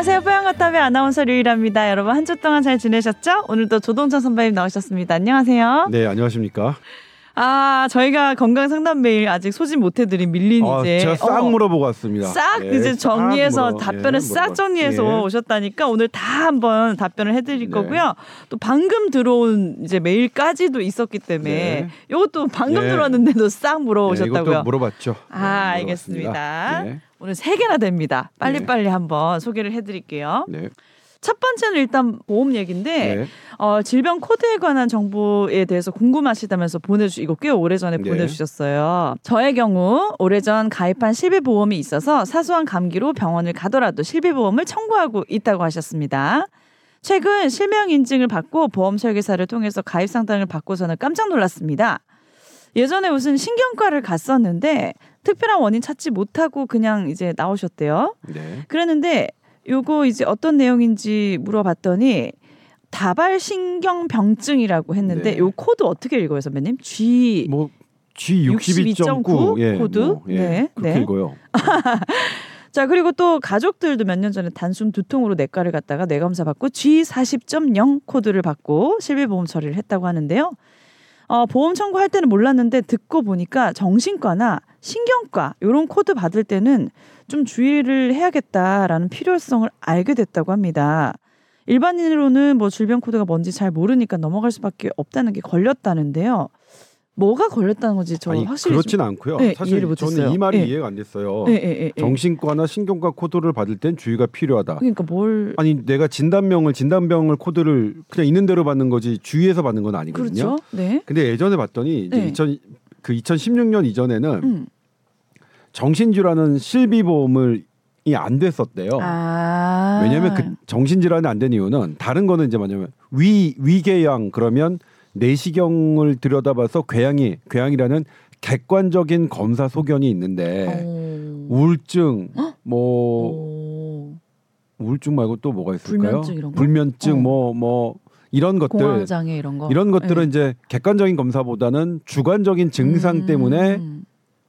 안녕하세요. 뽀양거탑의 아나운서 류일합니다. 여러분 한 주 동안 잘 지내셨죠? 오늘도 조동찬 선배님 나오셨습니다. 안녕하세요. 네, 안녕하십니까? 아, 저희가 건강 상담 메일 아직 소진 못 해드린 밀린 아, 이제 제가 싹 어, 물어보고 왔습니다. 싹 예, 이제 싹 정리해서 물어- 답변을 예, 싹. 정리해서 예. 오셨다니까 오늘 다 한번 답변을 해드릴 네. 거고요. 또 방금 들어온 이제 메일까지도 있었기 때문에 네. 이것도 방금 네. 들어왔는데도 싹 네, 물어오셨다고요. 이것도 물어봤죠. 아, 네, 물어봤습니다. 알겠습니다. 네. 오늘 세 개나 됩니다. 빨리빨리 한번 소개를 해드릴게요. 네. 첫 번째는 일단 보험 얘기인데 네. 어, 질병 코드에 관한 정보에 대해서 궁금하시다면서 보내주 이거 꽤 오래전에 네. 보내주셨어요. 저의 경우 오래전 가입한 실비보험이 있어서 사소한 감기로 병원을 가더라도 실비보험을 청구하고 있다고 하셨습니다. 최근 실명 인증을 받고 보험 설계사를 통해서 가입 상담을 받고서는 깜짝 놀랐습니다. 예전에 무슨 신경과를 갔었는데 특별한 원인 찾지 못하고 그냥 이제 나오셨대요. 네. 그랬는데 요거 이제 어떤 내용인지 물어봤더니 다발신경병증이라고 했는데 네. 요 코드 어떻게 읽어요, 선배님? G 뭐 G62.9 예, 코드? 뭐, 예, 네, 그렇게 네. 읽어요. 자 그리고 또 가족들도 몇 년 전에 단순 두통으로 내과를 갔다가 뇌검사 받고 G40.0 코드를 받고 실비보험 처리를 했다고 하는데요. 어, 보험 청구할 때는 몰랐는데 듣고 보니까 정신과나 신경과 이런 코드 받을 때는 좀 주의를 해야겠다라는 필요성을 알게 됐다고 합니다. 일반인으로는 뭐 질병 코드가 뭔지 잘 모르니까 넘어갈 수밖에 없다는 게 걸렸다는데요. 뭐가 걸렸다는 건지 저 아니 확실히 그렇진 좀... 않고요. 네, 사실. 저는 이 말이 예. 이해가 안 됐어요. 예, 예, 예, 예. 정신과나 신경과 코드를 받을 땐 주의가 필요하다. 그러니까 뭘 아니 내가 진단명을 진단병을 코드를 그냥 있는 대로 받는 거지 주의해서 받는 건 아니거든요. 그렇죠? 네. 근데 예전에 봤더니 이제 네. 2000, 그 2016년 이전에는 음. 정신질환은 실비보험을 이안 됐었대요. 아. 왜냐하면 그 정신질환이 안 된 이유는 다른 거는 이제 뭐냐면 위 위궤양 그러면 내시경을 들여다봐서 궤양이 궤양이라는 객관적인 검사 소견이 있는데 어. 우울증 뭐 오. 우울증 말고 또 뭐가 있을까요? 불면증? 불면증 어. 뭐뭐 이런 것들 공황 장애 이런 거. 이런 것들은 네. 이제 객관적인 검사보다는 주관적인 증상 음. 때문에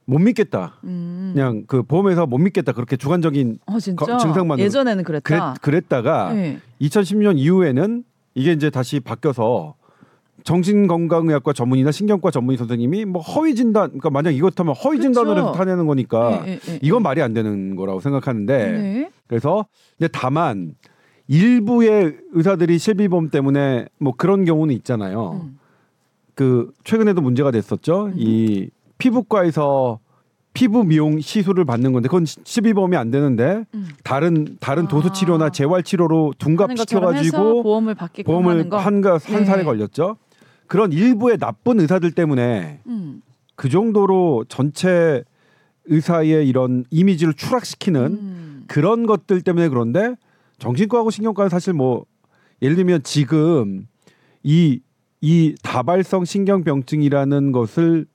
못 믿겠다. 음. 그냥 그 보험회사 못 믿겠다. 그렇게 주관적인 어 거- 증상만으로. 예전에는 그랬, 그랬다. 그랬 다가 네. 2010년 이후에는 이게 이제 다시 바뀌어서 정신건강의학과 전문의나 신경과 전문의 선생님이 뭐 허위 진단, 그러니까 만약 이것하면 허위 진단을 그쵸. 해서 타내는 거니까 네, 네, 네. 이건 말이 안 되는 거라고 생각하는데 네. 그래서 근데 다만 일부의 의사들이 실비보험 때문에 뭐 그런 경우는 있잖아요. 음. 그 최근에도 문제가 됐었죠. 이 피부과에서 피부 미용 시술을 받는 건데 그건 시- 실비보험이 안 되는데 음. 다른 다른 아. 도수 치료나 재활 치료로 둔갑 하는 것처럼 해서 시켜 가지고 보험을 하는 보험을 거. 한가 한 네. 살에 걸렸죠. 그런 일부의 나쁜 의사들 때문에 음. 그 정도로 전체 의사의 이런 이미지를 추락시키는 음. 그런 것들 때문에 그런데 정신과하고 신경과는 사실 뭐 예를 들면 지금 이 이 다발성 신경병증이라는 것을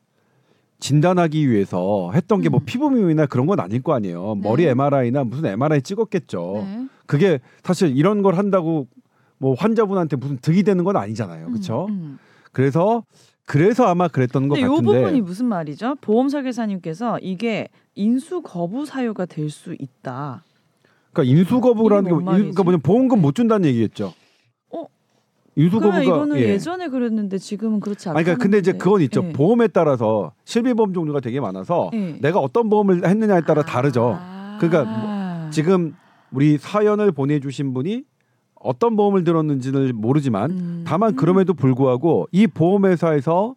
진단하기 위해서 했던 게뭐 음. 피부미용이나 그런 건 아닐 거 아니에요. 머리 네. MRI나 무슨 MRI 찍었겠죠. 네. 그게 사실 이런 걸 한다고 뭐 환자분한테 무슨 득이 되는 건 아니잖아요. 그렇죠? 음, 음. 그래서 그래서 아마 그랬던 것 근데 이 같은데 부분이 무슨 말이죠? 보험 설계사님께서 이게 인수 거부 사유가 될 수 있다. 그러니까 인수 거부라는 게뭔 뭐-? 그러니까 뭐냐 보험금 못 준다는 얘기겠죠. 어? 인수 거부가 이거는 예. 예. 전에 그랬는데 지금은 그렇지 않다. 아니 그러니까 근데 이제 그건 있죠. 예. 보험에 따라서 실비보험 종류가 되게 많아서 예. 내가 어떤 보험을 했느냐에 따라 다르죠. 아. 그러니까 뭐 지금 우리 사연을 보내주신 분이 어떤 보험을 들었는지를 모르지만 음. 다만 그럼에도 불구하고 이 보험회사에서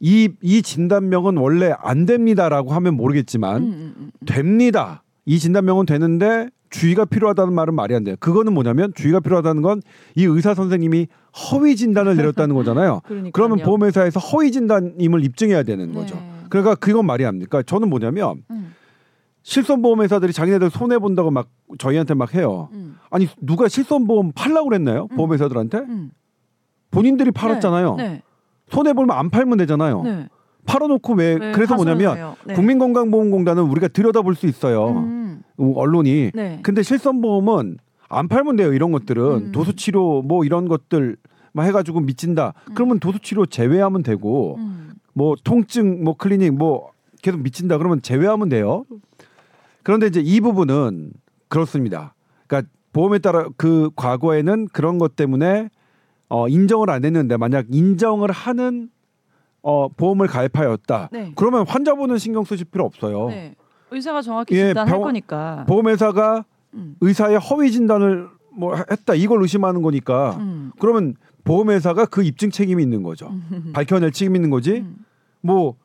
이, 이 진단명은 원래 안 됩니다라고 하면 모르겠지만 음, 음, 음. 됩니다. 이 진단명은 되는데 주의가 필요하다는 말은 말이 안 돼요. 그거는 뭐냐면 주의가 필요하다는 건 이 의사 선생님이 허위 진단을 내렸다는 거잖아요. 그러면 보험회사에서 허위 진단임을 입증해야 되는 거죠. 네. 그러니까 그건 말이 안 됩니까? 저는 뭐냐면 음, 실손보험회사들이 자기네들 손해 본다고 막 저희한테 막 해요. 음, 아니 누가 실손보험 팔라고 그랬나요? 음. 보험회사들한테 음. 본인들이 팔았잖아요. 네. 손해 보면 안 팔면 되잖아요. 네. 팔아놓고 왜 네, 그래서 뭐냐면. 네. 국민건강보험공단은 우리가 들여다볼 수 있어요. 음, 어, 언론이. 네. 근데 실손보험은 안 팔면 돼요. 이런 것들은 음. 도수치료 뭐 이런 것들 막 해가지고 미친다. 그러면 도수치료 제외하면 되고 음. 뭐 통증 뭐 클리닉 뭐 계속 미친다 그러면 제외하면 돼요. 그런데 이제 이 부분은 그렇습니다. 그러니까 보험에 따라 그 과거에는 그런 것 때문에 어 인정을 안 했는데 만약 인정을 하는 어 보험을 가입하였다. 네. 그러면 환자분은 신경 쓰실 필요 없어요. 네. 의사가 정확히 예, 진단할 병원- 거니까. 보험회사가 음. 의사의 허위 진단을 뭐 했다 이걸 의심하는 거니까 음. 그러면 보험회사가 그 입증 책임이 있는 거죠. 밝혀낼 책임이 있는 거지. 음. 뭐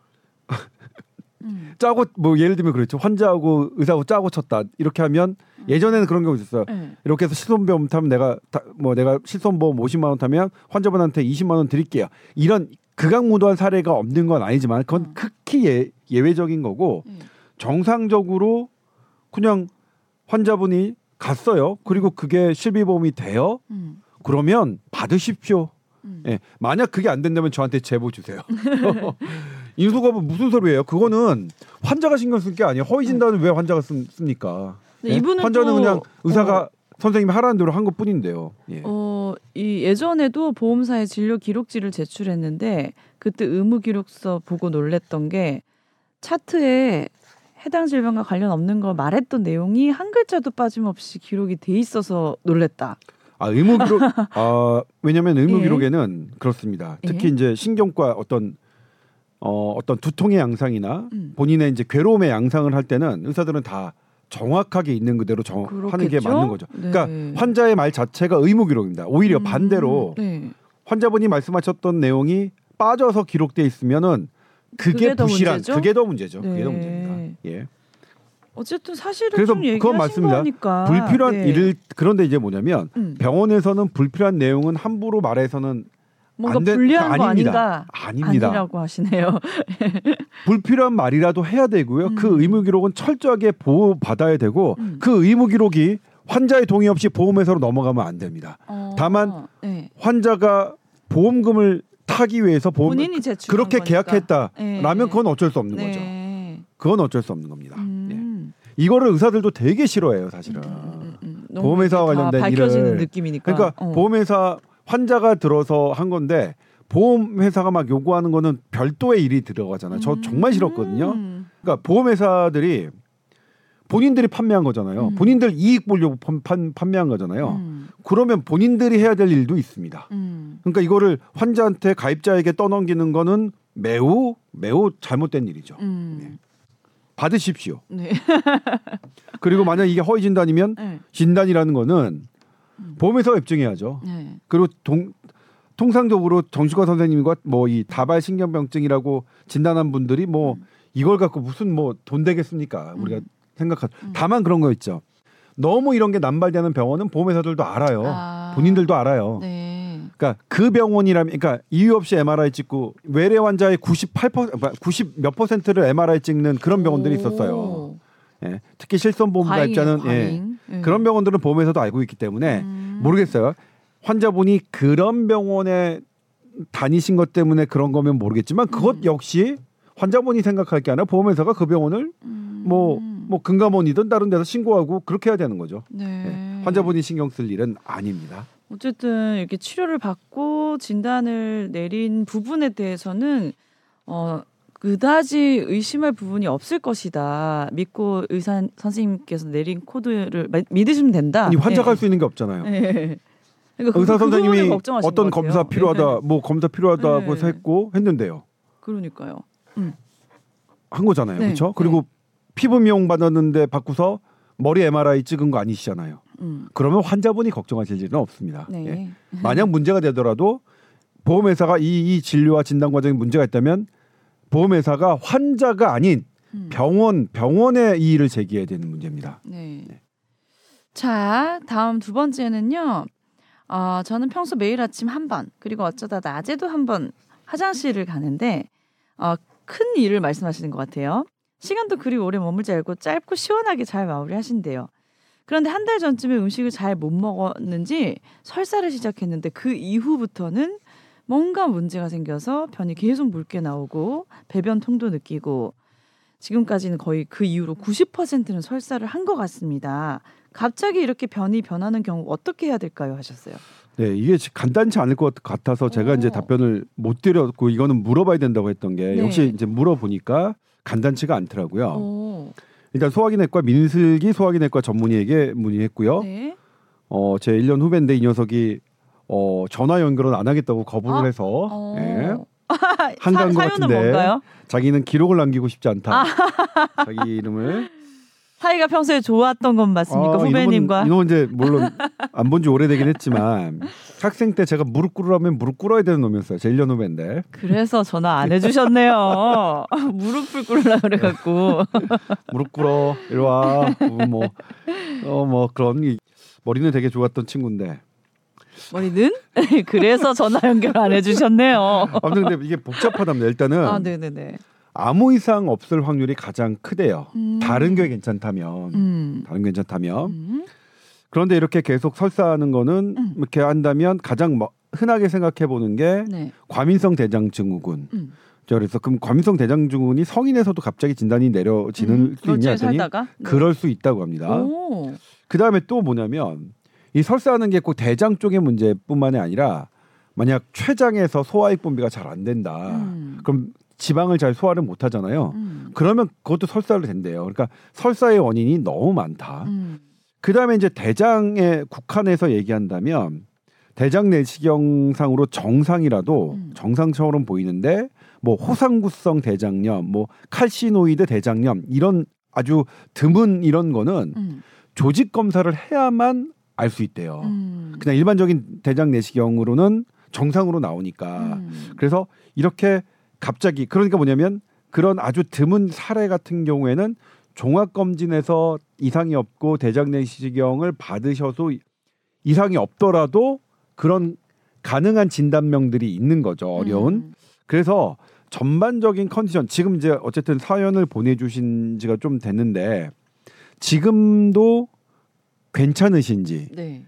음. 짜고 뭐 예를 들면 그렇죠. 환자하고 의사하고 짜고 쳤다 이렇게 하면 예전에는 그런 경우 있었어요. 네. 이렇게 해서 실손보험 타면 내가 다, 뭐 내가 실손보험 50만 원 타면 환자분한테 20만 원 드릴게요. 이런 극악무도한 사례가 없는 건 아니지만 그건 어. 극히 예, 예외적인 거고 네. 정상적으로 그냥 환자분이 갔어요. 그리고 그게 실비보험이 돼요. 음. 그러면 받으십시오. 음. 예. 만약 그게 안 된다면 저한테 제보 주세요. 인수거부 무슨 소리예요? 그거는 환자가 신경 쓸 게 아니에요. 허위 진단은 왜 환자가 씁, 씁니까? 예? 이분은 환자는 또, 그냥 의사가 어, 선생님이 하라는 대로 한 것뿐인데요. 예. 어, 이 예전에도 보험사에 진료 기록지를 제출했는데 그때 의무 기록서 보고 놀랬던 게 차트에 해당 질병과 관련 없는 걸 말했던 내용이 한 글자도 빠짐없이 기록이 돼 있어서 놀랬다. 아 의무 기록 아 왜냐하면 의무 예. 기록에는 그렇습니다. 특히 예. 이제 신경과 어떤 어 어떤 두통의 양상이나 음. 본인의 이제 괴로움의 양상을 할 때는 의사들은 다 정확하게 있는 그대로 정, 하는 게? 맞는 거죠. 네. 그러니까 환자의 말 자체가 의무 기록입니다. 오히려 음, 반대로 네. 환자분이 말씀하셨던 내용이 빠져서 기록돼 있으면은 그게, 그게 더 부실한 문제죠? 그게 더 문제죠. 그게 더 네. 문제입니다. 예. 어쨌든 사실은 그래서 좀 그건 맞습니다. 거니까 불필요한 네. 일을 그런데 이제 뭐냐면 음. 병원에서는 불필요한 내용은 함부로 말해서는 뭔가 안 된- 불리한 아닙니다. 아닌가 아닙니다. 아니라고 하시네요. 불필요한 말이라도 해야 되고요. 음. 그 의무 기록은 철저하게 보호 받아야 되고 음. 그 의무 기록이 환자의 동의 없이 보험회사로 넘어가면 안 됩니다. 어, 다만 네. 환자가 보험금을 타기 위해서 보험 그렇게 계약했다라면 네. 그건 어쩔 수 없는 네. 거죠. 그건 어쩔 수 없는 겁니다. 예. 음. 이거를 의사들도 되게 싫어해요, 사실은. 음, 음, 너무 보험회사와 관련된 밝혀지는 일을. 느낌이니까. 그러니까 어. 보험회사 환자가 들어서 한 건데 보험 회사가 막 요구하는 거는 별도의 일이 들어가잖아요. 저 정말 싫었거든요. 음. 그러니까 보험 회사들이 본인들이 판매한 거잖아요. 음. 본인들 이익 보려고 판, 판, 판매한 거잖아요. 음. 그러면 본인들이 해야 될 일도 있습니다. 음. 그러니까 이거를 환자한테 가입자에게 떠넘기는 거는 매우 매우 잘못된 일이죠. 음. 받으십시오. 네. 그리고 만약 이게 허위 진단이면 네. 진단이라는 거는 보험회사가 입증해야죠. 네. 그리고 동, 통상적으로 정신과 선생님과 뭐 이 다발 신경병증이라고 진단한 분들이 뭐 음. 이걸 갖고 무슨 뭐 돈 되겠습니까? 우리가 생각하. 음. 다만 그런 거 있죠. 너무 이런 게 남발되는 병원은 보험회사들도 알아요. 아. 본인들도 알아요. 네. 그러니까 그 병원이라면, 그러니까 이유 없이 MRI 찍고 외래 환자의 98% 90 몇 퍼센트를 MRI 찍는 그런 병원들이 있었어요. 오. 예. 특히 실손보험 가입자는 과잉이에요, 예. 예. 그런 병원들은 보험회사도 알고 있기 때문에 음. 모르겠어요. 환자분이 그런 병원에 다니신 것 때문에 그런 거면 모르겠지만 그것 음. 역시 환자분이 생각할 게 아니라 보험회사가 그 병원을 음. 뭐뭐 금감원이든 다른 데서 신고하고 그렇게 해야 되는 거죠. 네. 예. 환자분이 신경 쓸 일은 아닙니다. 어쨌든 이렇게 치료를 받고 진단을 내린 부분에 대해서는 어 그다지 의심할 부분이 없을 것이다. 믿고 의사 선생님께서 내린 코드를 마- 믿으시면 된다. 이 환자가 네. 할수 있는 게 없잖아요. 네. 그러니까 의사 그- 선생님이 어떤 것 같아요. 검사 필요하다, 네. 뭐 검사 필요하다고 네. 했고 했는데요. 그러니까요. 한 거잖아요, 네. 그렇죠? 그리고 피부 미용 받았는데 받고서 머리 MRI 찍은 거 아니시잖아요. 음. 그러면 환자분이 걱정하실 일은 없습니다. 네. 예. 만약 문제가 되더라도 보험회사가 이, 이 진료와 진단 과정에 문제가 있다면 보험회사가 환자가 아닌 음. 병원 병원에 이 일을 제기해야 되는 문제입니다. 네. 자, 다음 두 번째는요. 어, 저는 평소 매일 아침 한 번, 그리고 어쩌다 낮에도 한 번 화장실을 가는데 어, 큰 일을 말씀하시는 것 같아요. 시간도 그리 오래 머물지 않고 짧고 시원하게 잘 마무리하신대요. 그런데 한 달 전쯤에 음식을 잘 못 먹었는지 설사를 시작했는데 그 이후부터는 뭔가 문제가 생겨서 변이 계속 묽게 나오고 배변 통도 느끼고 지금까지는 거의 그 이후로 90%는 설사를 한 것 같습니다. 갑자기 이렇게 변이 변하는 경우 어떻게 해야 될까요? 하셨어요. 네, 이게 간단치 않을 것 같아서 제가 오. 이제 답변을 못 드렸고 이거는 물어봐야 된다고 했던 게 네. 역시 이제 물어보니까 간단치가 않더라고요. 오. 일단 소화기내과 민슬기 소화기내과 전문의에게 문의했고요. 네. 어, 제 1년 후배인데 이 녀석이 어, 전화 연결은 안 하겠다고 거부를 어? 해서 어. 예. 한가한 것 같은데. 뭔가요? 자기는 기록을 남기고 싶지 않다. 아. 자기 이름을 사이가 평소에 좋았던 건 맞습니까? 아, 후배님과. 이놈은, 이놈은 이제 물론 안 본 지 오래되긴 했지만 학생 때 제가 무릎 꿇으라면 무릎 꿇어야 되는 놈이었어요. 제 1년 후배인데 그래서 전화 안 해주셨네요. 무릎을 꿇으려 그래갖고. 무릎 꿇어 이리 와. 뭐, 어, 뭐 그런 이- 머리는 되게 좋았던 친구인데 머리는? 그래서 전화 연결 안 해주셨네요. 아무튼 근데 이게 복잡하답니다. 일단은 아, 네네네. 아무 이상 없을 확률이 가장 크대요. 음. 다른 게 괜찮다면 음. 다른 게 괜찮다면 음. 그런데 이렇게 계속 설사하는 거는 음. 이렇게 한다면 가장 뭐 흔하게 생각해 보는 게 네. 과민성 대장 증후군. 음. 자, 그래서 그럼 과민성 대장 증후군이 성인에서도 갑자기 진단이 내려지는 음. 수 있냐 했더니 살다가? 네. 그럴 수 있다고 합니다. 오. 그 다음에 또 뭐냐면 이 설사하는 게 꼭 대장 쪽의 문제뿐만이 아니라 만약 췌장에서 소화액 분비가 잘 안 된다. 음. 그럼 지방을 잘 소화를 못 하잖아요. 음. 그러면 그것도 설사로 된대요. 그러니까 설사의 원인이 너무 많다. 음. 그 다음에 이제 대장에 국한해서 얘기한다면 대장 내시경상으로 정상이라도 음. 정상처럼 보이는데 뭐 호상구성 대장염, 뭐 칼시노이드 대장염 이런 아주 드문 이런 거는 음. 조직 검사를 해야만 알 수 있대요. 음. 그냥 일반적인 대장 내시경으로는 정상으로 나오니까 음. 그래서 이렇게 갑자기 그러니까 뭐냐면 그런 아주 드문 사례 같은 경우에는 종합 검진에서 이상이 없고 대장 내시경을 받으셔도 이상이 없더라도 그런 가능한 진단명들이 있는 거죠. 어려운. 음. 그래서 전반적인 컨디션 지금 이제 어쨌든 사연을 보내주신 지가 좀 됐는데 지금도 괜찮으신지 네.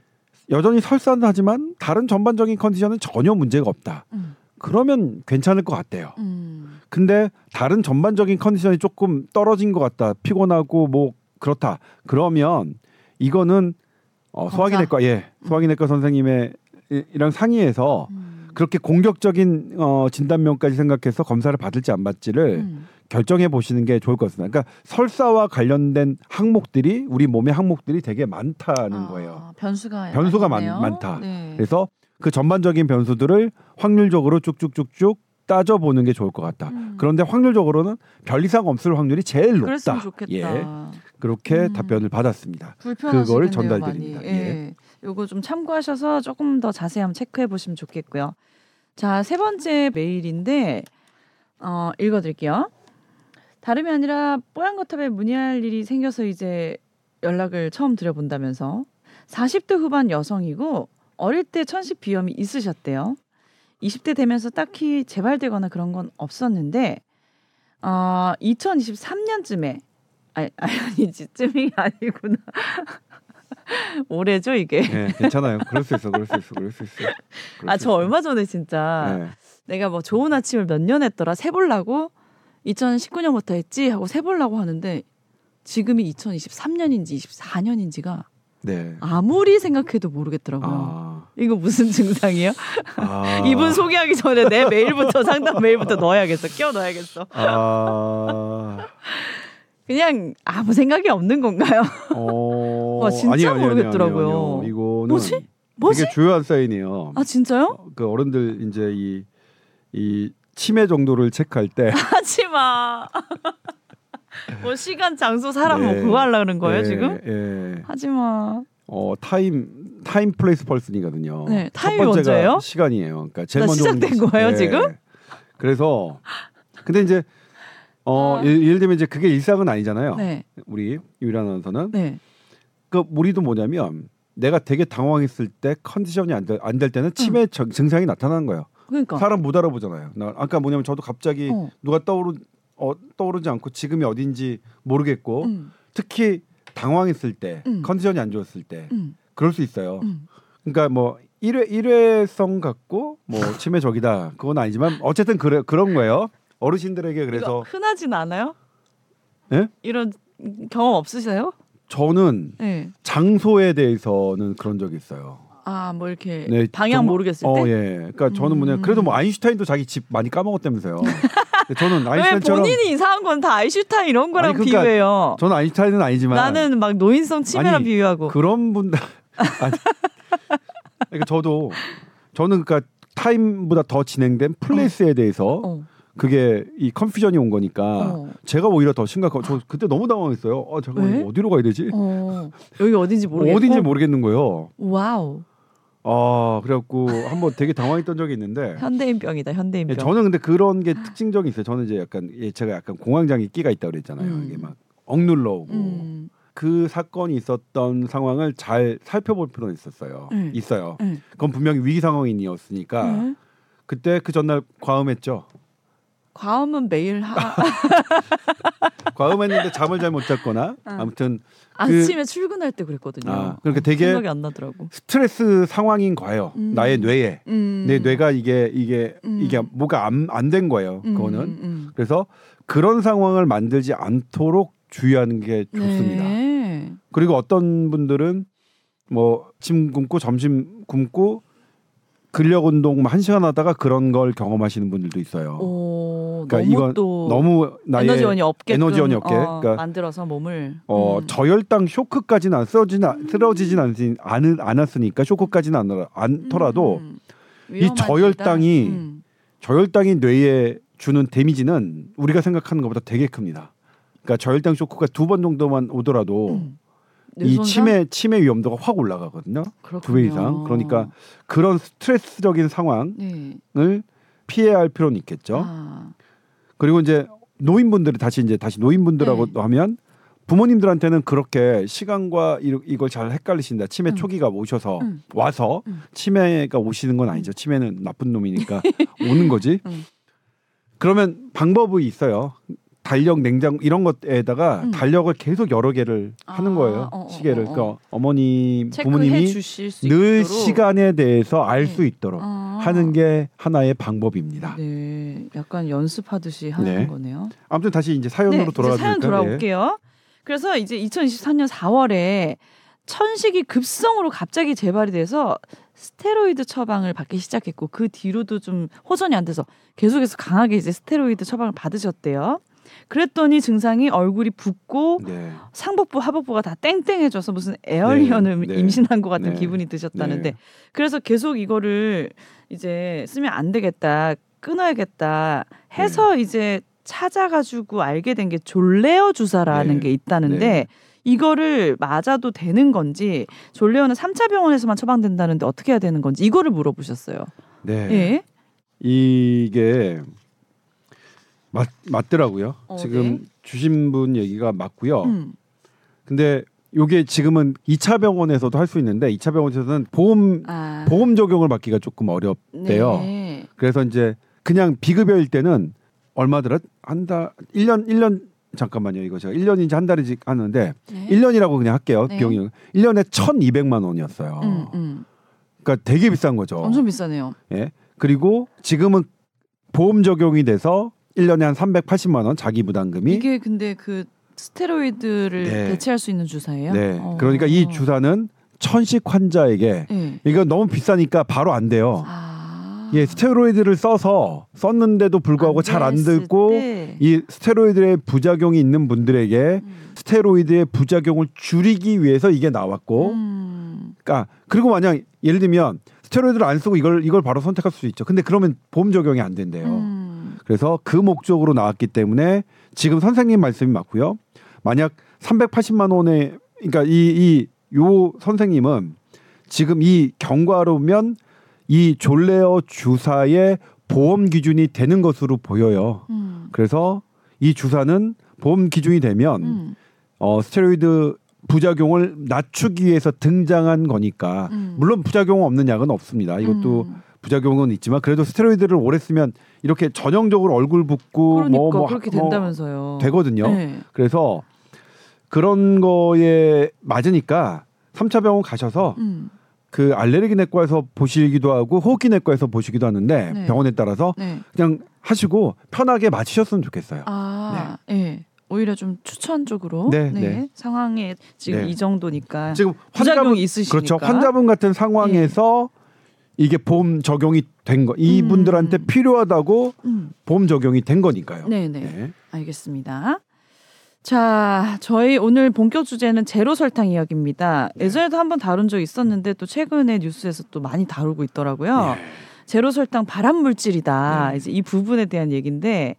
여전히 설사는 하지만 다른 전반적인 컨디션은 전혀 문제가 없다. 음. 그러면 괜찮을 것 같대요. 음. 근데 다른 전반적인 컨디션이 조금 떨어진 것 같다. 피곤하고 뭐 그렇다. 그러면 이거는 어? 소화기내과 예 소화기내과 선생님의 이- 이랑 상의해서 음. 그렇게 공격적인 어, 진단명까지 생각해서 검사를 받을지 안 받지를 음. 결정해 보시는 게 좋을 것 같습니다. 그러니까 설사와 관련된 항목들이 우리 몸의 항목들이 되게 많다는 아, 거예요. 변수가 변수가 많-. 많다. 네. 그래서 그 전반적인 변수들을 확률적으로 쭉쭉쭉쭉 따져 보는 게 좋을 것 같다. 음. 그런데 확률적으로는 별 이상 없을 확률이 제일 높다. 예, 그렇게 음. 답변을 받았습니다. 그걸 전달 드립니다. 많이. 예. 예. 요거 좀 참고하셔서 조금 더 자세히 한번 체크해 보시면 좋겠고요. 자, 세 번째 메일인데 어, 읽어 드릴게요. 다름이 아니라 뽀얀 거탑에 문의할 일이 생겨서 이제 연락을 처음 드려본다면서 40대 후반 여성이고 어릴 때 천식 비염이 있으셨대요. 20대 되면서 딱히 재발되거나 그런 건 없었는데 어, 2023년쯤에 아니, 아니지 쯤이 아니구나. 올해죠 이게. 예, 괜찮아요. 그럴 수 있어. 그럴 수 있어. 그럴 수 있어. 그럴 아수저 있어. 얼마 전에 진짜 예. 내가 뭐 좋은 아침을 몇 년 했더라 세볼라고 2019년부터 했지 하고 세볼라고 하는데 지금이 2023년인지 24년인지가 네. 아무리 생각해도 모르겠더라고요. 아, 이거 무슨 증상이에요? 아, 이분 소개하기 전에 내 메일부터 상담 메일부터 넣어야겠어. 끼워 넣어야겠어. 아, 그냥 아무 생각이 없는 건가요? 어, 와, 진짜 아니에요, 아니에요, 모르겠더라고요. 아니에요. 이거는 뭐지? 뭐지? 되게 주요한 사인이에요. 아 진짜요? 어, 그 어른들 이제 이, 이 치매 정도를 체크할 때 하지 마. 뭐 시간, 장소, 사람 뭐 네. 그거 하려 그런 거예요 예, 지금? 예. 하지 마. 어 time time place person이거든요. 네, 첫 time이 먼저예요? 시간이에요. 그러니까 제일 나 먼저 시작된 거- 거예요, 예. 지금? 그래서 근데 이제 어 아. 예를, 예를 들면 이제 그게 일상은 아니잖아요. 네, 우리 유일한 아나운서는 네. 그 우리도 뭐냐면 내가 되게 당황했을 때 컨디션이 안 될 때는 치매 정- 증상이 나타나는 거예요. 그러니까. 사람 못 알아보잖아요. 나 아까 뭐냐면 저도 갑자기 어. 누가 떠오르 어, 떠오르지 않고 지금이 어딘지 모르겠고 음, 특히 당황했을 때 음. 컨디션이 안 좋았을 때 음, 그럴 수 있어요. 음. 그러니까 뭐 일회 일회성 같고 뭐 치매 적이다 그건 아니지만 어쨌든 그래 그런 거예요. 어르신들에게 그래서 흔하진 않아요? 예? 이런 경험 없으세요? 저는 네. 장소에 대해서는 그런 적이 있어요. 아, 뭐 이렇게 네, 방향 좀- 모르겠을 때. 어, 예. 그러니까 저는 뭐냐. 음. 그래도 뭐 아인슈타인도 자기 집 많이 까먹었다면서요. 저는 왜 아인슈타인처럼 본인이 이상한 건 다 아인슈타인 이런 거랑 아니, 그러니까 비유해요. 저는 아인슈타인은 아니지만 나는 막 노인성 치매랑 아니, 비유하고. 그런 분들 아니, 그러니까 저도 저는 그러니까 time보다 더 진행된 place에 대해서 어, 그게 이 confusion이 온 거니까 어, 제가 오히려 더 심각하고 저 그때 너무 당황했어요. 아 잠깐 왜? 만 어디로 가야 되지? 어. 여기 어딘지 모르겠고. 어딘지 모르겠는 거예요. 와우. 아 그래갖고 한번 되게 당황했던 적이 있는데 현대인병이다. 현대인병. 예, 저는 근데 그런 게 특징적이 있어요. 저는 이제 약간 예, 제가 약간 공황장애 끼가 있다 고 그랬잖아요. 음. 이게 막 억눌러 오고 음. 그 사건이 있었던 상황을 잘 살펴볼 필요는 있었어요. 음. 있어요. 음. 그건 분명히 위기 상황이었으니까 음. 그때 그 전날 과음했죠. 과음은 매일 하. 과음했는데 잠을 잘 못 잤거나 아무튼 아침에 출근할 때 그랬거든요. 아, 그러니까 되게 생각이 안 나더라고. 스트레스 상황인 거예요. 음. 나의 뇌에 음. 내 뇌가 이게 이게 음. 이게 뭐가 안안된 거예요. 음, 그거는 음. 그래서 그런 상황을 만들지 않도록 주의하는 게 좋습니다. 네. 그리고 어떤 분들은 뭐 아침 굶고 점심 굶고 근력 운동 한 시간 하다가 그런 걸 경험하시는 분들도 있어요. 오, 그러니까 이건 또 너무 나의 에너지원이 없게 에너지원이 없게. 그러니까 만들어서 몸을 어, 음. 저혈당 쇼크까지는 안 쓰러지진 않- 쓰러지진 않, 않, 않았으니까 쇼크까지는 안, 않더라도 음, 음. 이. 저혈당이 음. 저혈당이 뇌에 주는 데미지는 우리가 생각하는 것보다 되게 큽니다. 그러니까 저혈당 쇼크가 두 번 정도만 오더라도 음. 이? 치매 치매 위험도가 확 올라가거든요. 두 배. 이상. 그러니까 그런 스트레스적인 상황을 네. 피해야 할 필요는 있겠죠. 아, 그리고 이제 노인분들이 다시 이제 다시 노인분들하고 네. 하면 부모님들한테는 그렇게 시간과 이- 이걸 잘 헷갈리신다. 치매 음. 초기가 오셔서 음. 와서 음. 치매가 오시는 건 아니죠. 치매는 나쁜 놈이니까 오는 거지. 음. 그러면 방법이 있어요. 달력, 냉장 이런 것에다가 음. 달력을 계속 여러 개를 하는 아, 거예요. 어, 어, 시계를. 어, 어. 그러니까 체크해 부모님이 늘 있도록. 시간에 대해서 알수 네. 있도록 아. 하는 게 하나의 방법입니다. 네, 약간 연습하듯이 하는 네. 거네요. 아무튼 다시 이제 사연으로 네, 돌아가 사연 볼까요? 네. 돌아올게요. 그래서 이제 2024년 4월에 천식이 급성으로 갑자기 재발이 돼서 스테로이드 처방을 받기 시작했고 그 뒤로도 좀 호전이 안 돼서 계속해서 강하게 이제 스테로이드 처방을 받으셨대요. 그랬더니 증상이 얼굴이 붓고 네. 상복부 하복부가 다 땡땡해져서 무슨 에어리언을 네, 네, 임신한 것 같은 네, 기분이 드셨다는데 네. 그래서 계속 이거를 이제 쓰면 안 되겠다 끊어야겠다 해서 네. 이제 찾아가지고 알게 된 게 졸레어 주사라는 네, 게 있다는데 네. 이거를 맞아도 되는 건지 졸레어는 3차 병원에서만 처방된다는데 어떻게 해야 되는 건지 이거를 물어보셨어요. 네. 예. 이게 맞 맞더라고요. 어, 지금 네. 주신 분 얘기가 맞고요. 음. 근데 요게 지금은 2차 병원에서도 할 수 있는데 2차 병원에서는 보험 아. 보험 적용을 받기가 조금 어렵대요. 네. 그래서 이제 그냥 비급여일 때는 얼마더라? 한달 1년 1년 잠깐만요. 이거 제가 1년인지 한 달인지 하는데 네. 1년이라고 그냥 할게요. 네. 비용이 1년에 1,200만 원이었어요. 음, 음. 그러니까 되게 비싼 거죠. 엄청 비싸네요. 예. 그리고 지금은 보험 적용이 돼서 1년에 한 380만 원 자기 부담금이 이게 근데 그 스테로이드를 네. 대체할 수 있는 주사예요? 네. 어. 그러니까 이 주사는 천식 환자에게 네. 이거 너무 비싸니까 바로 안 돼요. 아. 예, 스테로이드를 써서 썼는데도 불구하고 잘 안 듣고 때. 이 스테로이드의 부작용이 있는 분들에게 음. 스테로이드의 부작용을 줄이기 위해서 이게 나왔고 음. 그러니까 그리고 만약 예를 들면 스테로이드를 안 쓰고 이걸 이걸 바로 선택할 수 있죠. 근데 그러면 보험 적용이 안 된대요. 음. 그래서 그 목적으로 나왔기 때문에 지금 선생님 말씀이 맞고요. 만약 380만 원에 그러니까 이 이 요 선생님은 지금 이 경과로면 이 졸레어 주사의 보험 기준이 되는 것으로 보여요. 음. 그래서 이 주사는 보험 기준이 되면 음. 어 스테로이드 부작용을 낮추기 위해서 등장한 거니까 음. 물론 부작용 없는 약은 없습니다. 이것도 음. 부작용은 있지만 그래도 스테로이드를 오래 쓰면 이렇게 전형적으로 얼굴 붓고 그러니까 뭐, 뭐 그렇게 뭐 된다면서요. 되거든요. 네. 그래서 그런 거에 맞으니까 3차 병원 가셔서 음. 그 알레르기 내과에서 보시기도 하고 호흡기 내과에서 보시기도 하는데 네. 병원에 따라서 네. 그냥 하시고 편하게 맞추셨으면 좋겠어요. 아, 예. 오히려 좀 추천 쪽으로 네, 네. 상황에 지금 네. 이 정도니까 지금 환자분 있으시니까 그렇죠. 환자분 같은 상황에서 이게 보험 적용이 된 거. 이분들한테 음. 필요하다고 음. 보험 적용이 된 거니까요. 네네 네. 알겠습니다. 자, 저희 오늘 본격 주제는 제로 설탕 이야기입니다. 네. 예전에도 한번 다룬 적 있었는데 또 최근에 뉴스에서 또 많이 다루고 있더라고요. 네. 제로 설탕 발암 물질이다. 네. 이제 이 부분에 대한 얘기인데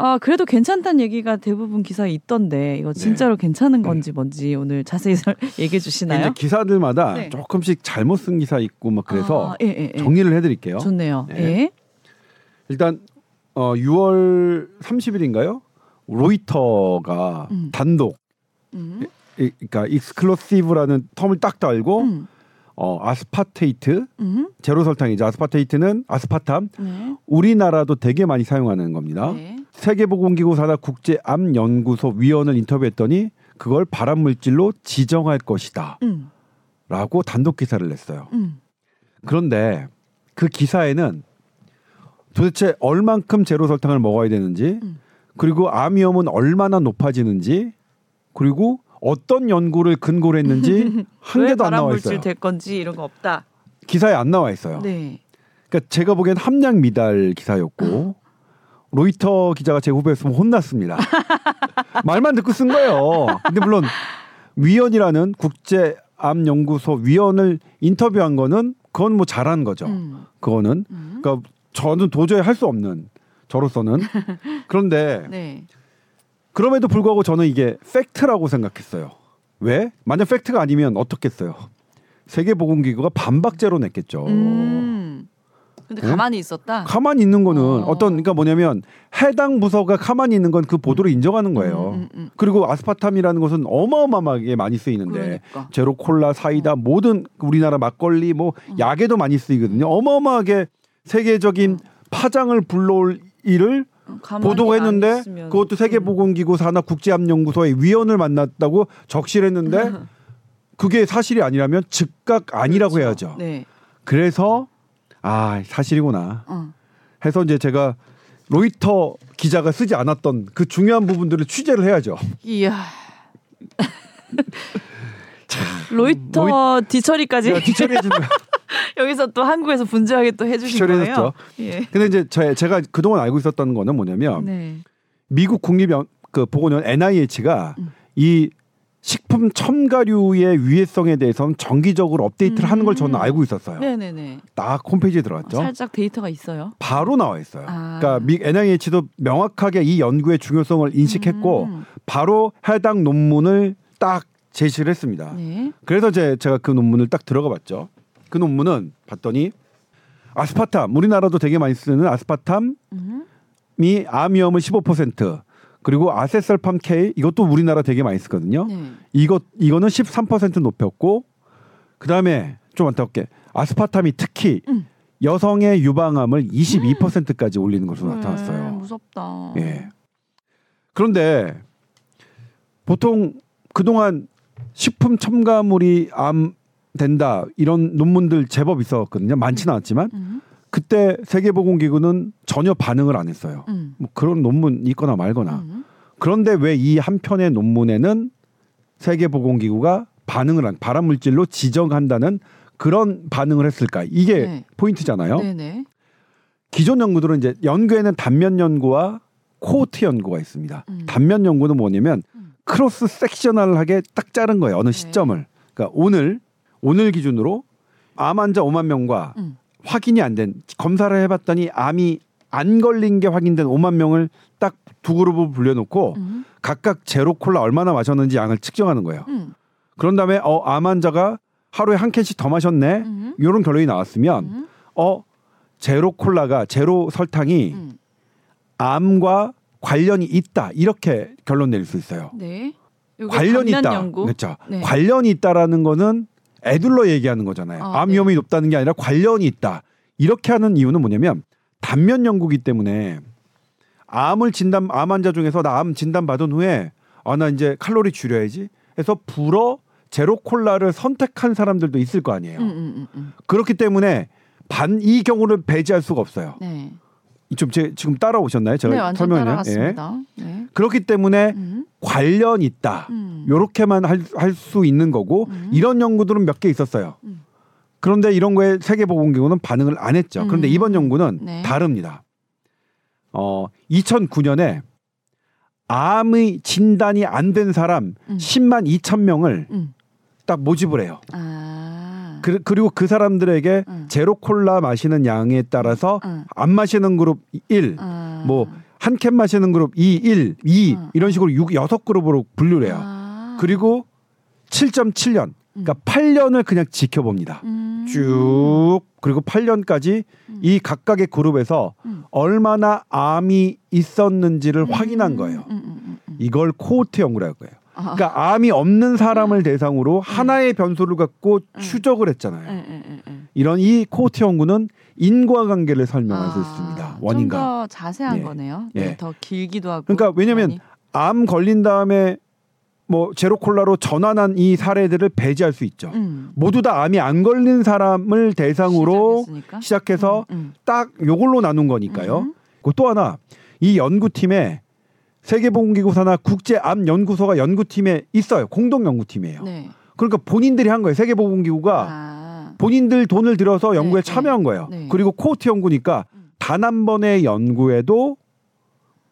아, 그래도 괜찮다는 얘기가 대부분 기사에 있던데 이거 진짜로 괜찮은 건지 뭔지 오늘 자세히 설- 얘기해 주시나요? 이제 기사들마다 네. 조금씩 잘못 쓴 기사 있고 막 그래서 아, 예, 예, 예. 정리를 해 드릴게요. 좋네요. 네. 예. 일단 어, 6월 30일인가요? 로이터가 음. 단독, 음. 이- 그러니까 exclusive라는 term을 딱 달고 음. 어, 아스파테이트, 음. 제로 설탕이죠. 아스파테이트는 아스파탐. 네. 우리나라도 되게 많이 사용하는 겁니다. 네. 세계보건기구 산하 국제암연구소 위원을 인터뷰했더니 그걸 발암물질로 지정할 것이다. 음. 라고 단독 기사를 냈어요. 음. 그런데 그 기사에는 도대체 얼만큼 제로 설탕을 먹어야 되는지 음. 그리고 암 위험은 얼마나 높아지는지 그리고 어떤 연구를 근거로 했는지 한왜 개도 안 나와 있어요. 될 건지 이런 거 없다. 기사에 안 나와 있어요. 네. 그러니까 제가 보기엔 함량 미달 기사였고 로이터 기자가 제 후배였으면 혼났습니다. 말만 듣고 쓴 거예요. 근데 물론 위원이라는 국제 암 연구소 위원을 인터뷰한 거는 그건 뭐 잘한 거죠. 음. 그거는 음. 그러니까 저는 도저히 할 수 없는 저로서는 그런데 네. 그럼에도 불구하고 저는 이게 팩트라고 생각했어요. 왜? 만약 팩트가 아니면 어떻겠어요? 세계보건기구가 반박제로 냈겠죠. 음. 근데 네? 가만히 있었다. 가만히 있는 거는 어. 어. 떤 그러니까 뭐냐면 해당 부서가 가만히 있는 건 그 보도를 인정하는 거예요. 음, 음, 음. 그리고 아스파탐이라는 것은 어마어마하게 많이 쓰이는데 그러니까. 제로 콜라, 사이다 모든 우리나라 막걸리 뭐 약에도 많이 쓰이거든요. 어마어마하게 세계적인 파장을 불러올 일을 음, 가만히 보도가 안 했는데 있으면. 그것도 세계보건기구 산하 국제암연구소의 위원을 만났다고 적실했는데 그게 사실이 아니라면 즉각 아니라고 그렇죠. 해야죠. 네. 그래서 아 사실이구나 어. 해서 이제 제가 로이터 기자가 쓰지 않았던 그 중요한 부분들을 취재를 해야죠. 이야. 로이터 뒤처리까지 제가 뒤처리해 주는 여기서 또 한국에서 분주하게 또 해주신 거예요. 예. 근데 이제 제, 제가 그동안 알고 있었던 거는 뭐냐면 네. 미국 국립 그 보건원 NIH가 음. 이 식품 첨가류의 위해성에 대해서는 정기적으로 업데이트를 하는 걸 저는 음. 알고 있었어요. 네네네. 딱 홈페이지에 들어갔죠. 살짝 데이터가 있어요. 바로 나와 있어요. 아. 그러니까 미 NIH도 명확하게 이 연구의 중요성을 인식했고 음. 바로 해당 논문을 딱 제시를 했습니다. 네. 그래서 제, 제가 그 논문을 딱 들어가 봤죠. 그 논문은 봤더니 아스파탐 우리나라도 되게 많이 쓰는 아스파탐이 음. 암 위험을 15% 그리고 아세설팜 K 이것도 우리나라 되게 많이 쓰거든요. 네. 이거 이거는 13% 높였고 그다음에 좀 안타깝게 아스파탐이 특히 음. 여성의 유방암을 22%까지 올리는 것으로 나타났어요. 음, 무섭다. 예. 그런데 보통 그동안 식품 첨가물이 암 된다 이런 논문들 제법 있었거든요. 많지는 않았지만 음. 그때 세계보건기구는 전혀 반응을 안 했어요. 음. 뭐 그런 논문 있거나 말거나. 음. 그런데 왜 이 한 편의 논문에는 세계보건기구가 반응을 한 발암물질로 지정한다는 그런 반응을 했을까? 이게 네. 포인트잖아요. 네네. 기존 연구들은 이제 연구에는 단면 연구와 코호트 연구가 있습니다. 음. 단면 연구는 뭐냐면 음. cross sectional하게 딱 자른 거예요. 어느 네. 시점을. 그러니까 오늘 오늘 기준으로 암 환자 5만 명과 음. 확인이 안 된 검사를 해봤더니 암이 안 걸린 게 확인된 5만 명을 딱 두 그룹으로 불러놓고 음. 각각 제로 콜라 얼마나 마셨는지 양을 측정하는 거예요. 음. 그런 다음에 어, 암 환자가 하루에 한 캔씩 더 마셨네. 음. 이런 결론이 나왔으면 음. 어 제로 콜라가 제로 설탕이 음. 암과 관련이 있다 이렇게 결론 내릴 수 있어요. 네. 관련이 있다. 연구. 그렇죠. 네. 관련이 있다라는 거는 애둘러 얘기하는 거잖아요. 아, 암 네. 위험이 높다는 게 아니라 관련이 있다. 이렇게 하는 이유는 뭐냐면 단면 연구기 때문에 암을 진단 암 환자 중에서 나 암 진단 받은 후에 아 나 이제 칼로리 줄여야지 해서 불어 제로 콜라를 선택한 사람들도 있을 거 아니에요. 음, 음, 음, 음. 그렇기 때문에 반 이 경우를 배제할 수가 없어요. 네. 좀 제, 지금 따라오셨나요? 제가 네, 완전 설명했나요? 따라갔습니다. 네. 그렇기 때문에 음. 관련 있다. 음. 요렇게만 할수 있는 거고 음. 이런 연구들은 몇 개 있었어요. 음. 그런데 이런 거에 세계 보건 기구는 반응을 안 했죠. 그런데 음. 이번 연구는 네. 다릅니다. 어, 2009년에 암의 진단이 안 된 사람 음. 10만 2천 명을 음. 딱 모집을 해요. 아. 그, 그리고 그 사람들에게 음. 제로 콜라 마시는 양에 따라서 음. 안 마시는 그룹 1, 아. 뭐한 캔 마시는 그룹 2, 1, 2 음. 이런 식으로 6, 6그룹으로 분류를 해요. 아. 그리고 7.7년, 그러니까 8년을 그냥 지켜봅니다. 음. 쭉 그리고 8년까지 음. 이 각각의 그룹에서 음. 얼마나 암이 있었는지를 확인한 거예요. 음, 음, 음, 음. 이걸 코호트 연구라고 해요. 아. 그러니까 암이 없는 사람을 대상으로 하나의 변수를 갖고 음. 추적을 했잖아요. 예, 예, 예, 예. 이런 이 코호트 연구는 인과관계를 설명할 수 있습니다. 아, 원인과. 좀 더 자세한 예. 거네요. 예. 네, 더 길기도 하고. 그러니까 왜냐면 많이. 암 걸린 다음에 뭐 제로 콜라로 전환한 이 사례들을 배제할 수 있죠. 음. 모두 다 암이 안 걸린 사람을 대상으로 시작했으니까. 시작해서 음, 딱 요걸로 나눈 거니까요. 음. 그리고 또 하나 이 연구팀에 세계보건기구 산하 국제암연구소가 연구팀에 있어요. 공동 연구팀이에요. 음. 네. 그러니까 본인들이 한 거예요. 세계보건기구가 아. 본인들 돈을 들여서 연구에 네, 참여한 거예요. 네. 그리고 코호트 연구니까 음. 단한 번의 연구에도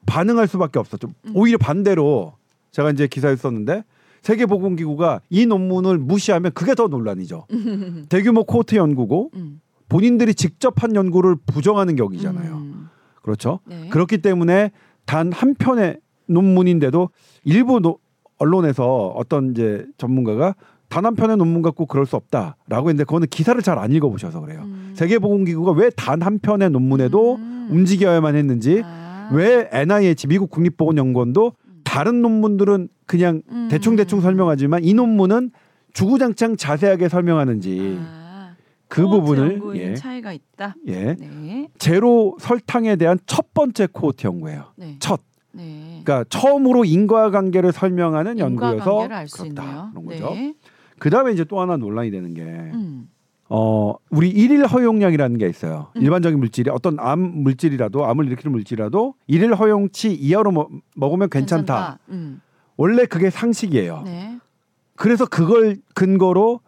반응할 수밖에 없었죠. 음. 오히려 반대로 제가 이제 기사에 썼는데 세계보건기구가 이 논문을 무시하면 그게 더 논란이죠. 대규모 코호트 연구고 음. 본인들이 직접 한 연구를 부정하는 격이잖아요. 음. 그렇죠. 네. 그렇기 때문에 단 한 편의 논문인데도 일부 노- 언론에서 어떤 이제 전문가가 단 한 편의 논문 갖고 그럴 수 없다라고 했는데 그거는 기사를 잘 안 읽어보셔서 그래요. 음. 세계보건기구가 왜 단 한 편의 논문에도 음. 움직여야만 했는지 아. 왜 NIH 미국 국립보건연구원도 다른 논문들은 그냥 음. 대충 대충 설명하지만 이 논문은 주구장창 자세하게 설명하는지 아. 그 부분을 예, 차이가 있다. 예 네. 제로 설탕에 대한 첫 번째 코호트 연구예요. 네. 첫 네. 그러니까 처음으로 인과관계를 설명하는 연구여서 인과관계를 알수 그렇다. 그런 거죠. 네. 그다음에 이제 또 하나 논란이 되는 게 음. 어, 우리 일일 허용량이라는 게 있어요. 음. 일반적인 물질이 어떤 암 물질이라도 암을 일으키는 물질이라도 일일 허용치 이하로 먹, 먹으면 괜찮다. 괜찮다. 음. 원래 그게 상식이에요. 네. 그래서 그걸 근거로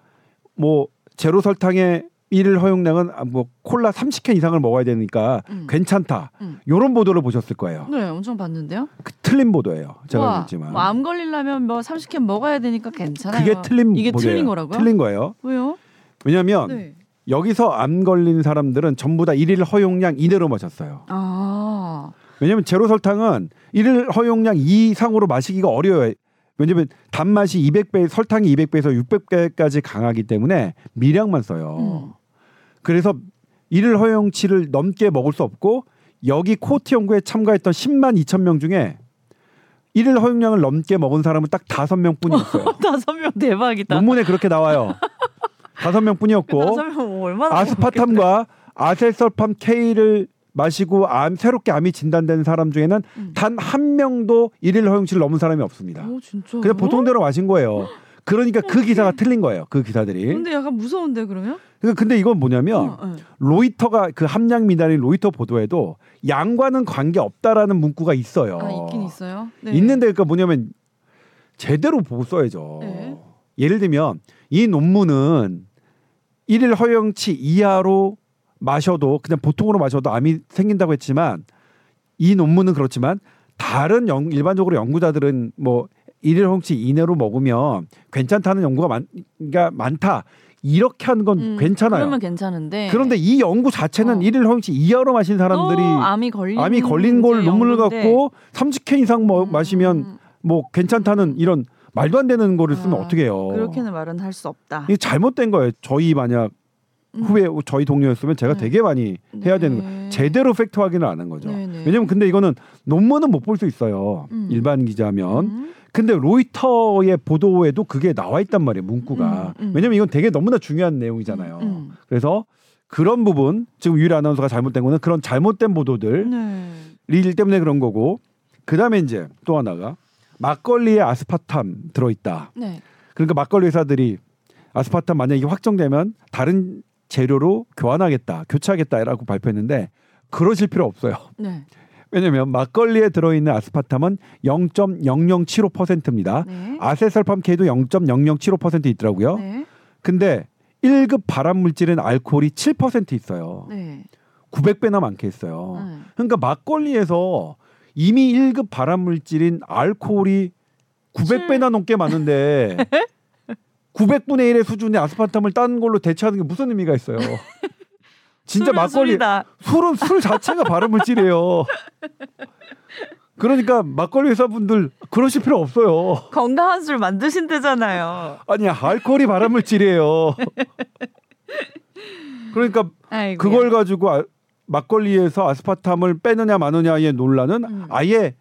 뭐 제로 설탕의 일일 허용량은 아, 뭐 콜라 30캔 이상을 먹어야 되니까 음. 괜찮다. 음. 요런 보도를 보셨을 거예요. 네, 엄청 봤는데요. 그 틀린 보도예요. 제가 와, 봤지만. 뭐 암 걸리려면 뭐 30캔 먹어야 되니까 괜찮아요. 그게 틀린 이게 보도예요. 틀린 거라고요? 틀린 거예요. 왜요? 왜냐하면 네. 여기서 암 걸린 사람들은 전부 다 일일 허용량 이내로 마셨어요. 아. 왜냐하면 제로 설탕은 일일 허용량 이상으로 마시기가 어려워요. 왜냐하면 단맛이 200배, 설탕이 200배에서 600배까지 강하기 때문에 미량만 써요. 음. 그래서 일일 허용치를 넘게 먹을 수 없고 여기 코트 연구에 참가했던 10만 2천 명 중에 일일 허용량을 넘게 먹은 사람은 딱 다섯 명뿐이었어요. 다섯 명 대박이다. 논문에 그렇게 나와요. 다섯 명뿐이었고 얼마나 아스파탐과 아세설팜 K를 마시고 암 새롭게 암이 진단된 사람 중에는 음. 단한 명도 일일 허용치를 넘은 사람이 없습니다. 오 진짜. 그냥 보통대로 마신 거예요. 그러니까 그 기사가 틀린 거예요. 그 기사들이. 근데 약간 무서운데 그러면? 그러니까 근데 이건 뭐냐면 어, 네. 로이터가 그 함량 미달인 로이터 보도에도 양과는 관계 없다라는 문구가 있어요. 아, 있긴 있어요. 네. 있는데 그러니까 뭐냐면 제대로 보고 써야죠. 네. 예를 들면 이 논문은 일일 허용치 이하로 마셔도 그냥 보통으로 마셔도 암이 생긴다고 했지만 이 논문은 그렇지만 다른 연, 일반적으로 연구자들은 뭐 일일 허용치 이내로 먹으면 괜찮다는 연구가 많, 그러니까 많다 이렇게 하는 건 음, 괜찮아요. 그러면 괜찮은데. 그런데 이 연구 자체는 어. 일일 허용치 이하로 마신 사람들이 또 암이 걸린 암이 걸린 걸 논문을. 갖고 30캔 이상 뭐 음, 마시면 뭐 괜찮다는 이런 말도 안 되는 거를 쓰면 아, 어떻게 해요? 그렇게는 말은 할 수 없다. 이게 잘못된 거예요. 저희 만약 음. 후배 저희 동료였으면 제가 네. 되게 많이 해야 되는 거. 네. 제대로 팩트 확인을 안 한 거죠. 네, 네. 왜냐면 근데 이거는 논문은 못 볼 수 있어요. 음. 일반 기자면. 음. 근데 로이터의 보도에도 그게 나와 있단 말이에요. 문구가. 음, 음. 왜냐면 이건 되게 너무나 중요한 내용이잖아요. 음. 그래서 그런 부분 지금 유일 아나운서가 잘못된 거는 그런 잘못된 보도들 네. 일 때문에 그런 거고 그다음에 이제 또 하나가 막걸리에 아스파탐 들어있다. 네. 그러니까 막걸리 회사들이 아스파탐 만약 이게 확정되면 다른 재료로 교환하겠다, 교체하겠다라고 발표했는데 그러실 필요 없어요. 네. 왜냐면 막걸리에 들어있는 아스파탐은 0.0075%입니다. 네. 아세설팜 K도 0.0075% 있더라고요. 네. 근데 1급 발암 물질은 알코올이 7% 있어요. 네. 900배나 많게 있어요. 네. 그러니까 막걸리에서 이미 1급 발암 물질인 알코올이 900배나 넘게 많은데 900분의 1의 수준의 아스파탐을 딴 걸로 대체하는 게 무슨 의미가 있어요? 진짜 술은 막걸리 술이다. 술은 술 자체가 발암 물질이에요. 그러니까 막걸리 회사분들 그러실 필요 없어요. 건강한 술 만드신대잖아요. 아니 알코올이 발암 물질이에요. 그러니까 아이고야. 그걸 가지고 아- 막걸리에서 아스파탐을 빼느냐 마느냐의 논란은 음. 아예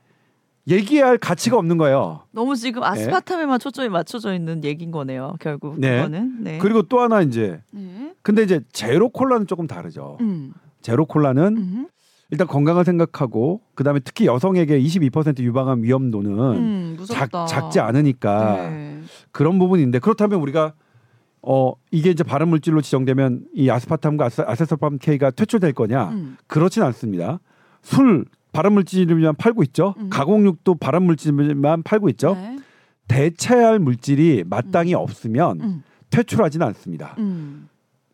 얘기할 가치가 없는 거예요. 너무 지금 아스파탐에만 초점이 맞춰져 있는 얘긴 거네요. 결국 네. 그거는. 네. 그리고 또 하나 이제 네. 근데 이제 제로 콜라는 조금 다르죠. 음. 제로 콜라는 음. 일단 건강을 생각하고 그다음에 특히 여성에게 22% 유방암 위험도는 음. 작, 작지 않으니까 네. 그런 부분인데 그렇다면 우리가 어 이게 이제 발암 물질로 지정되면 이 아스파탐과 아세, 아세설팜 K가 퇴출될 거냐? 음. 그렇진 않습니다. 술 발암 물질만 팔고 있죠. 음. 가공육도 발암 물질만 팔고 있죠. 네. 대체할 물질이 마땅히 없으면 음. 퇴출하지는 않습니다.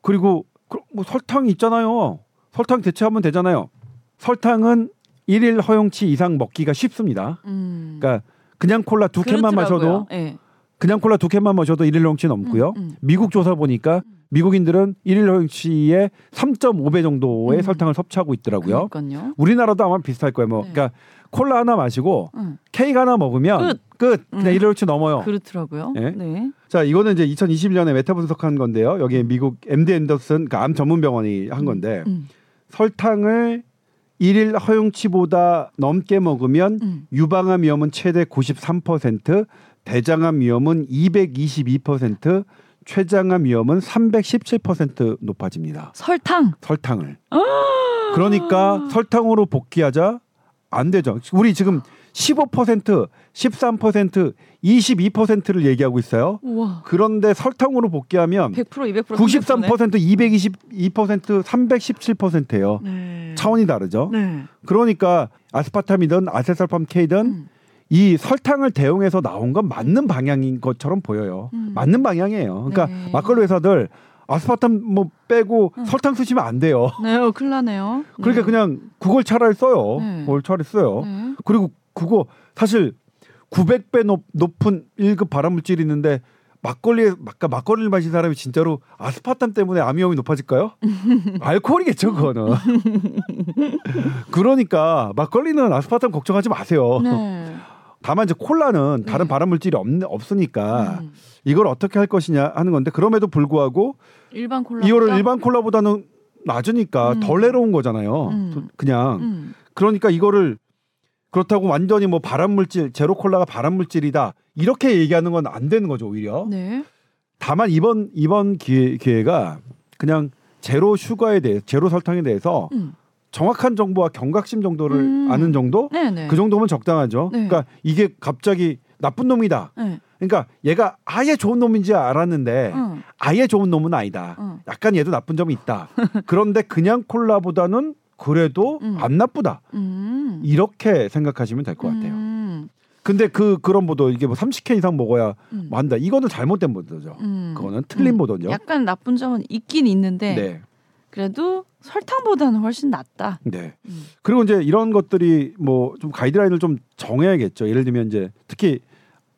음. 그리고 그- 뭐 설탕이 있잖아요. 설탕 대체하면 되잖아요. 설탕은 일일 허용치 이상 먹기가 쉽습니다. 음. 그러니까 그냥 콜라 두 캔만. 마셔도 네. 그냥 콜라 두 캔만 마셔도 일일 허용치 넘고요. 음, 음. 미국 조사 보니까 미국인들은 일일 허용치의 3.5배 정도의 음. 설탕을 섭취하고 있더라고요. 그러니까요. 우리나라도 아마 비슷할 거예요. 뭐 네. 그러니까 콜라 하나 마시고 음. 케이크 하나 먹으면 끝. 그냥 음. 일일 허용치 넘어요. 그렇더라고요. 예? 네. 자, 이거는 이제 2021년에 메타 분석한 건데요. 여기 미국 MD 앤더슨 그 암 전문 병원이 한 건데 음. 설탕을 일일 허용치보다 넘게 먹으면 음. 유방암 위험은 최대 93%, 대장암 위험은 222%, 췌장암 위험은 317% 높아집니다. 설탕. 설탕을. 아! 그러니까 설탕으로 복귀하자 안 되죠. 우리 지금 15%, 13%, 22%를 얘기하고 있어요. 우와. 그런데 설탕으로 복귀하면 100% 200% 93%, 222%, 317%예요. 네. 차원이 다르죠. 네. 그러니까 아스파탐이든 아세설팜 K든 음. 이 설탕을 대용해서 나온 건 맞는 방향인 것처럼 보여요. 음. 맞는 방향이에요. 그러니까 네. 막걸리 회사들 아스파탐 뭐 빼고 음. 설탕 쓰시면 안 돼요. 네, 어, 큰일 나네요. 그러니까 네. 그냥 그걸 차라리 써요. 네. 그걸 차라리 써요. 네. 그리고 그거 사실 900배 높, 높은 1급 발암물질이 있는데 막걸리에 아까 막걸리를 마신 사람이 진짜로 아스파탐 때문에 암 위험이 높아질까요? 알코올이겠죠, 그거는. 그러니까 막걸리는 아스파탐 걱정하지 마세요. 네. 다만 이제 콜라는 다른 네. 발암물질이 없, 없으니까 음. 이걸 어떻게 할 것이냐 하는 건데 그럼에도 불구하고 일반 콜라. 이거를 일반 콜라보다는 낮으니까 음. 덜 내려온 거잖아요. 음. 그냥 음. 그러니까 이거를 그렇다고 완전히 뭐 발암물질 제로 콜라가 발암물질이다 이렇게 얘기하는 건 안 되는 거죠 오히려. 네. 다만 이번 이번 기회, 기회가 그냥 제로 슈가에 대해 제로 설탕에 대해서 음. 정확한 정보와 경각심 정도를 음. 아는 정도 네, 네. 그 정도면 적당하죠. 네. 그러니까 이게 갑자기 나쁜 놈이다. 네. 그러니까 얘가 아예 좋은 놈인지 알았는데 응. 아예 좋은 놈은 아니다. 응. 약간 얘도 나쁜 점이 있다. 그런데 그냥 콜라보다는 그래도 음. 안 나쁘다. 음. 이렇게 생각하시면 될 것 같아요. 음. 근데 그 그런 보도 이게 뭐 30캔 이상 먹어야 음. 뭐 한다. 이거는 잘못된 보도죠. 음. 그거는 틀린 음. 보도죠. 약간 나쁜 점은 있긴 있는데 네. 그래도 설탕보다는 훨씬 낫다. 네. 음. 그리고 이제 이런 것들이 뭐 좀 가이드라인을 좀 정해야겠죠. 예를 들면 이제 특히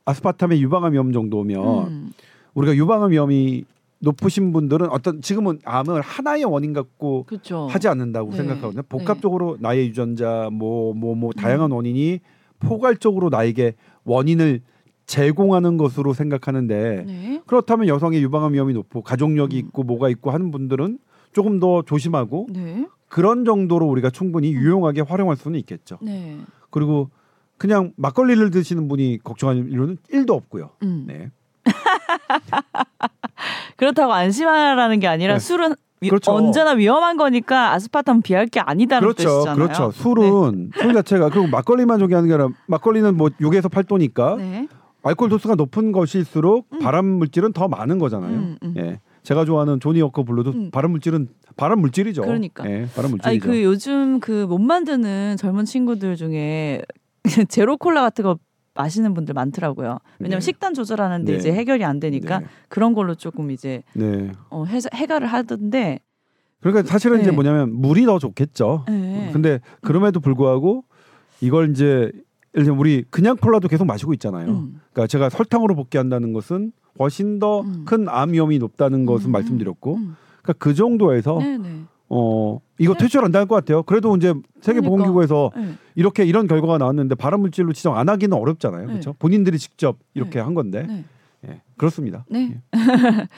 아스파탐의 유방암 위험 정도면 음. 우리가 유방암 위험이 높으신 분들은 어떤 지금은 암을 하나의 원인 갖고 그렇죠. 하지 않는다고 네. 생각하거든요. 복합적으로 나의 유전자 뭐뭐 뭐 다양한 음. 원인이 포괄적으로 나에게 원인을 제공하는 것으로 생각하는데 네. 그렇다면 여성의 유방암 위험이 높고 가족력이 음. 있고 뭐가 있고 하는 분들은 조금 더 조심하고 네. 그런 정도로 우리가 충분히 유용하게 활용할 수는 있겠죠. 네. 그리고 그냥 막걸리를 드시는 분이 걱정하는 이유는 1도 없고요. 음. 네. 그렇다고 안심하라는 게 아니라 네. 술은 위- 그렇죠. 언제나 위험한 거니까 아스파탐 비할 게 아니다는 그렇죠. 뜻이잖아요. 그렇죠. 술은 술 자체가 그리고 막걸리만 저기하는 게 아니라 막걸리는 뭐 6에서 8도니까 네. 알코올 도수가 높은 것일수록 음. 발암 물질은 더 많은 거잖아요. 음, 음. 예. 제가 좋아하는 조니 워커 블루도 음. 발암 물질은 발암 물질이죠. 그러니까. 예, 발암 물질이죠. 아니 그 요즘 그 몸 만드는 젊은 친구들 중에 제로 콜라 같은 거 마시는 분들 많더라고요. 왜냐면 네. 식단 조절하는데 네. 이제 해결이 안 되니까 네. 그런 걸로 조금 이제 네. 어, 해, 해결을 하던데. 그러니까 사실은 이제 네. 뭐냐면 물이 더 좋겠죠. 네. 근데 그럼에도 불구하고 이걸 이제 예를 들면 우리 그냥 콜라도 계속 마시고 있잖아요. 음. 그러니까 제가 설탕으로 복귀한다는 것은 훨씬 더 음. 큰암 위험이 높다는 것은 음, 말씀드렸고, 음. 그러니까 그 정도에서 네네. 어 이거 네. 퇴출 안될 것 같아요. 그래도 이제 세계보건기구에서 네. 이렇게 이런 결과가 나왔는데 발암 물질로 지정 안 하기는 어렵잖아요. 네. 그렇죠? 본인들이 직접 이렇게 네. 한 건데, 네. 예, 그렇습니다. 네.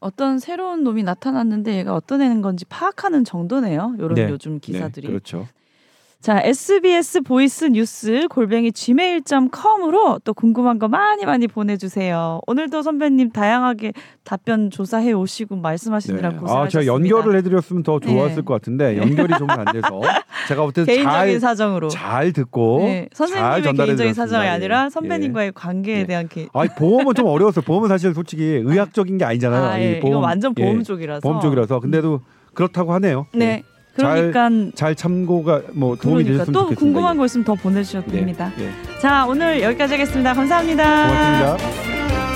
어떤 새로운 놈이 나타났는데 얘가 어떤 애는 건지 파악하는 정도네요. 요런 네. 요즘 기사들이. 네, 그렇죠. 자, SBS voice news 골뱅이 gmail.com으로 또 궁금한 거 많이 많이 보내주세요. 오늘도 선배님 다양하게 답변 조사해 오시고 말씀하시느라 네. 아, 고생하셨습니다. 제가 연결을 해드렸으면 더 좋았을 네. 것 같은데 연결이 좀 안 돼서 제가 어쨌든 개인적인 잘, 사정으로. 잘 듣고 네, 잘 선생님의 개인적인. 사정이 예. 아니라 예. 선배님과의 관계에 예. 대한 게. 아니 보험은 좀 어려웠어요. 보험은 사실 솔직히 의학적인 게 아니잖아요. 아, 이 예. 이거 완전 보험 예, 쪽이라서. 보험 쪽이라서 근데도 그렇다고 하네요. 네. 예. 그러니까 잘 참고가 뭐 도움이 그러니까 되셨으면 또 좋겠습니다. 궁금한 거 있으면 더 보내주셔도 예. 됩니다. 예. 자, 오늘 여기까지 하겠습니다. 감사합니다. 고맙습니다.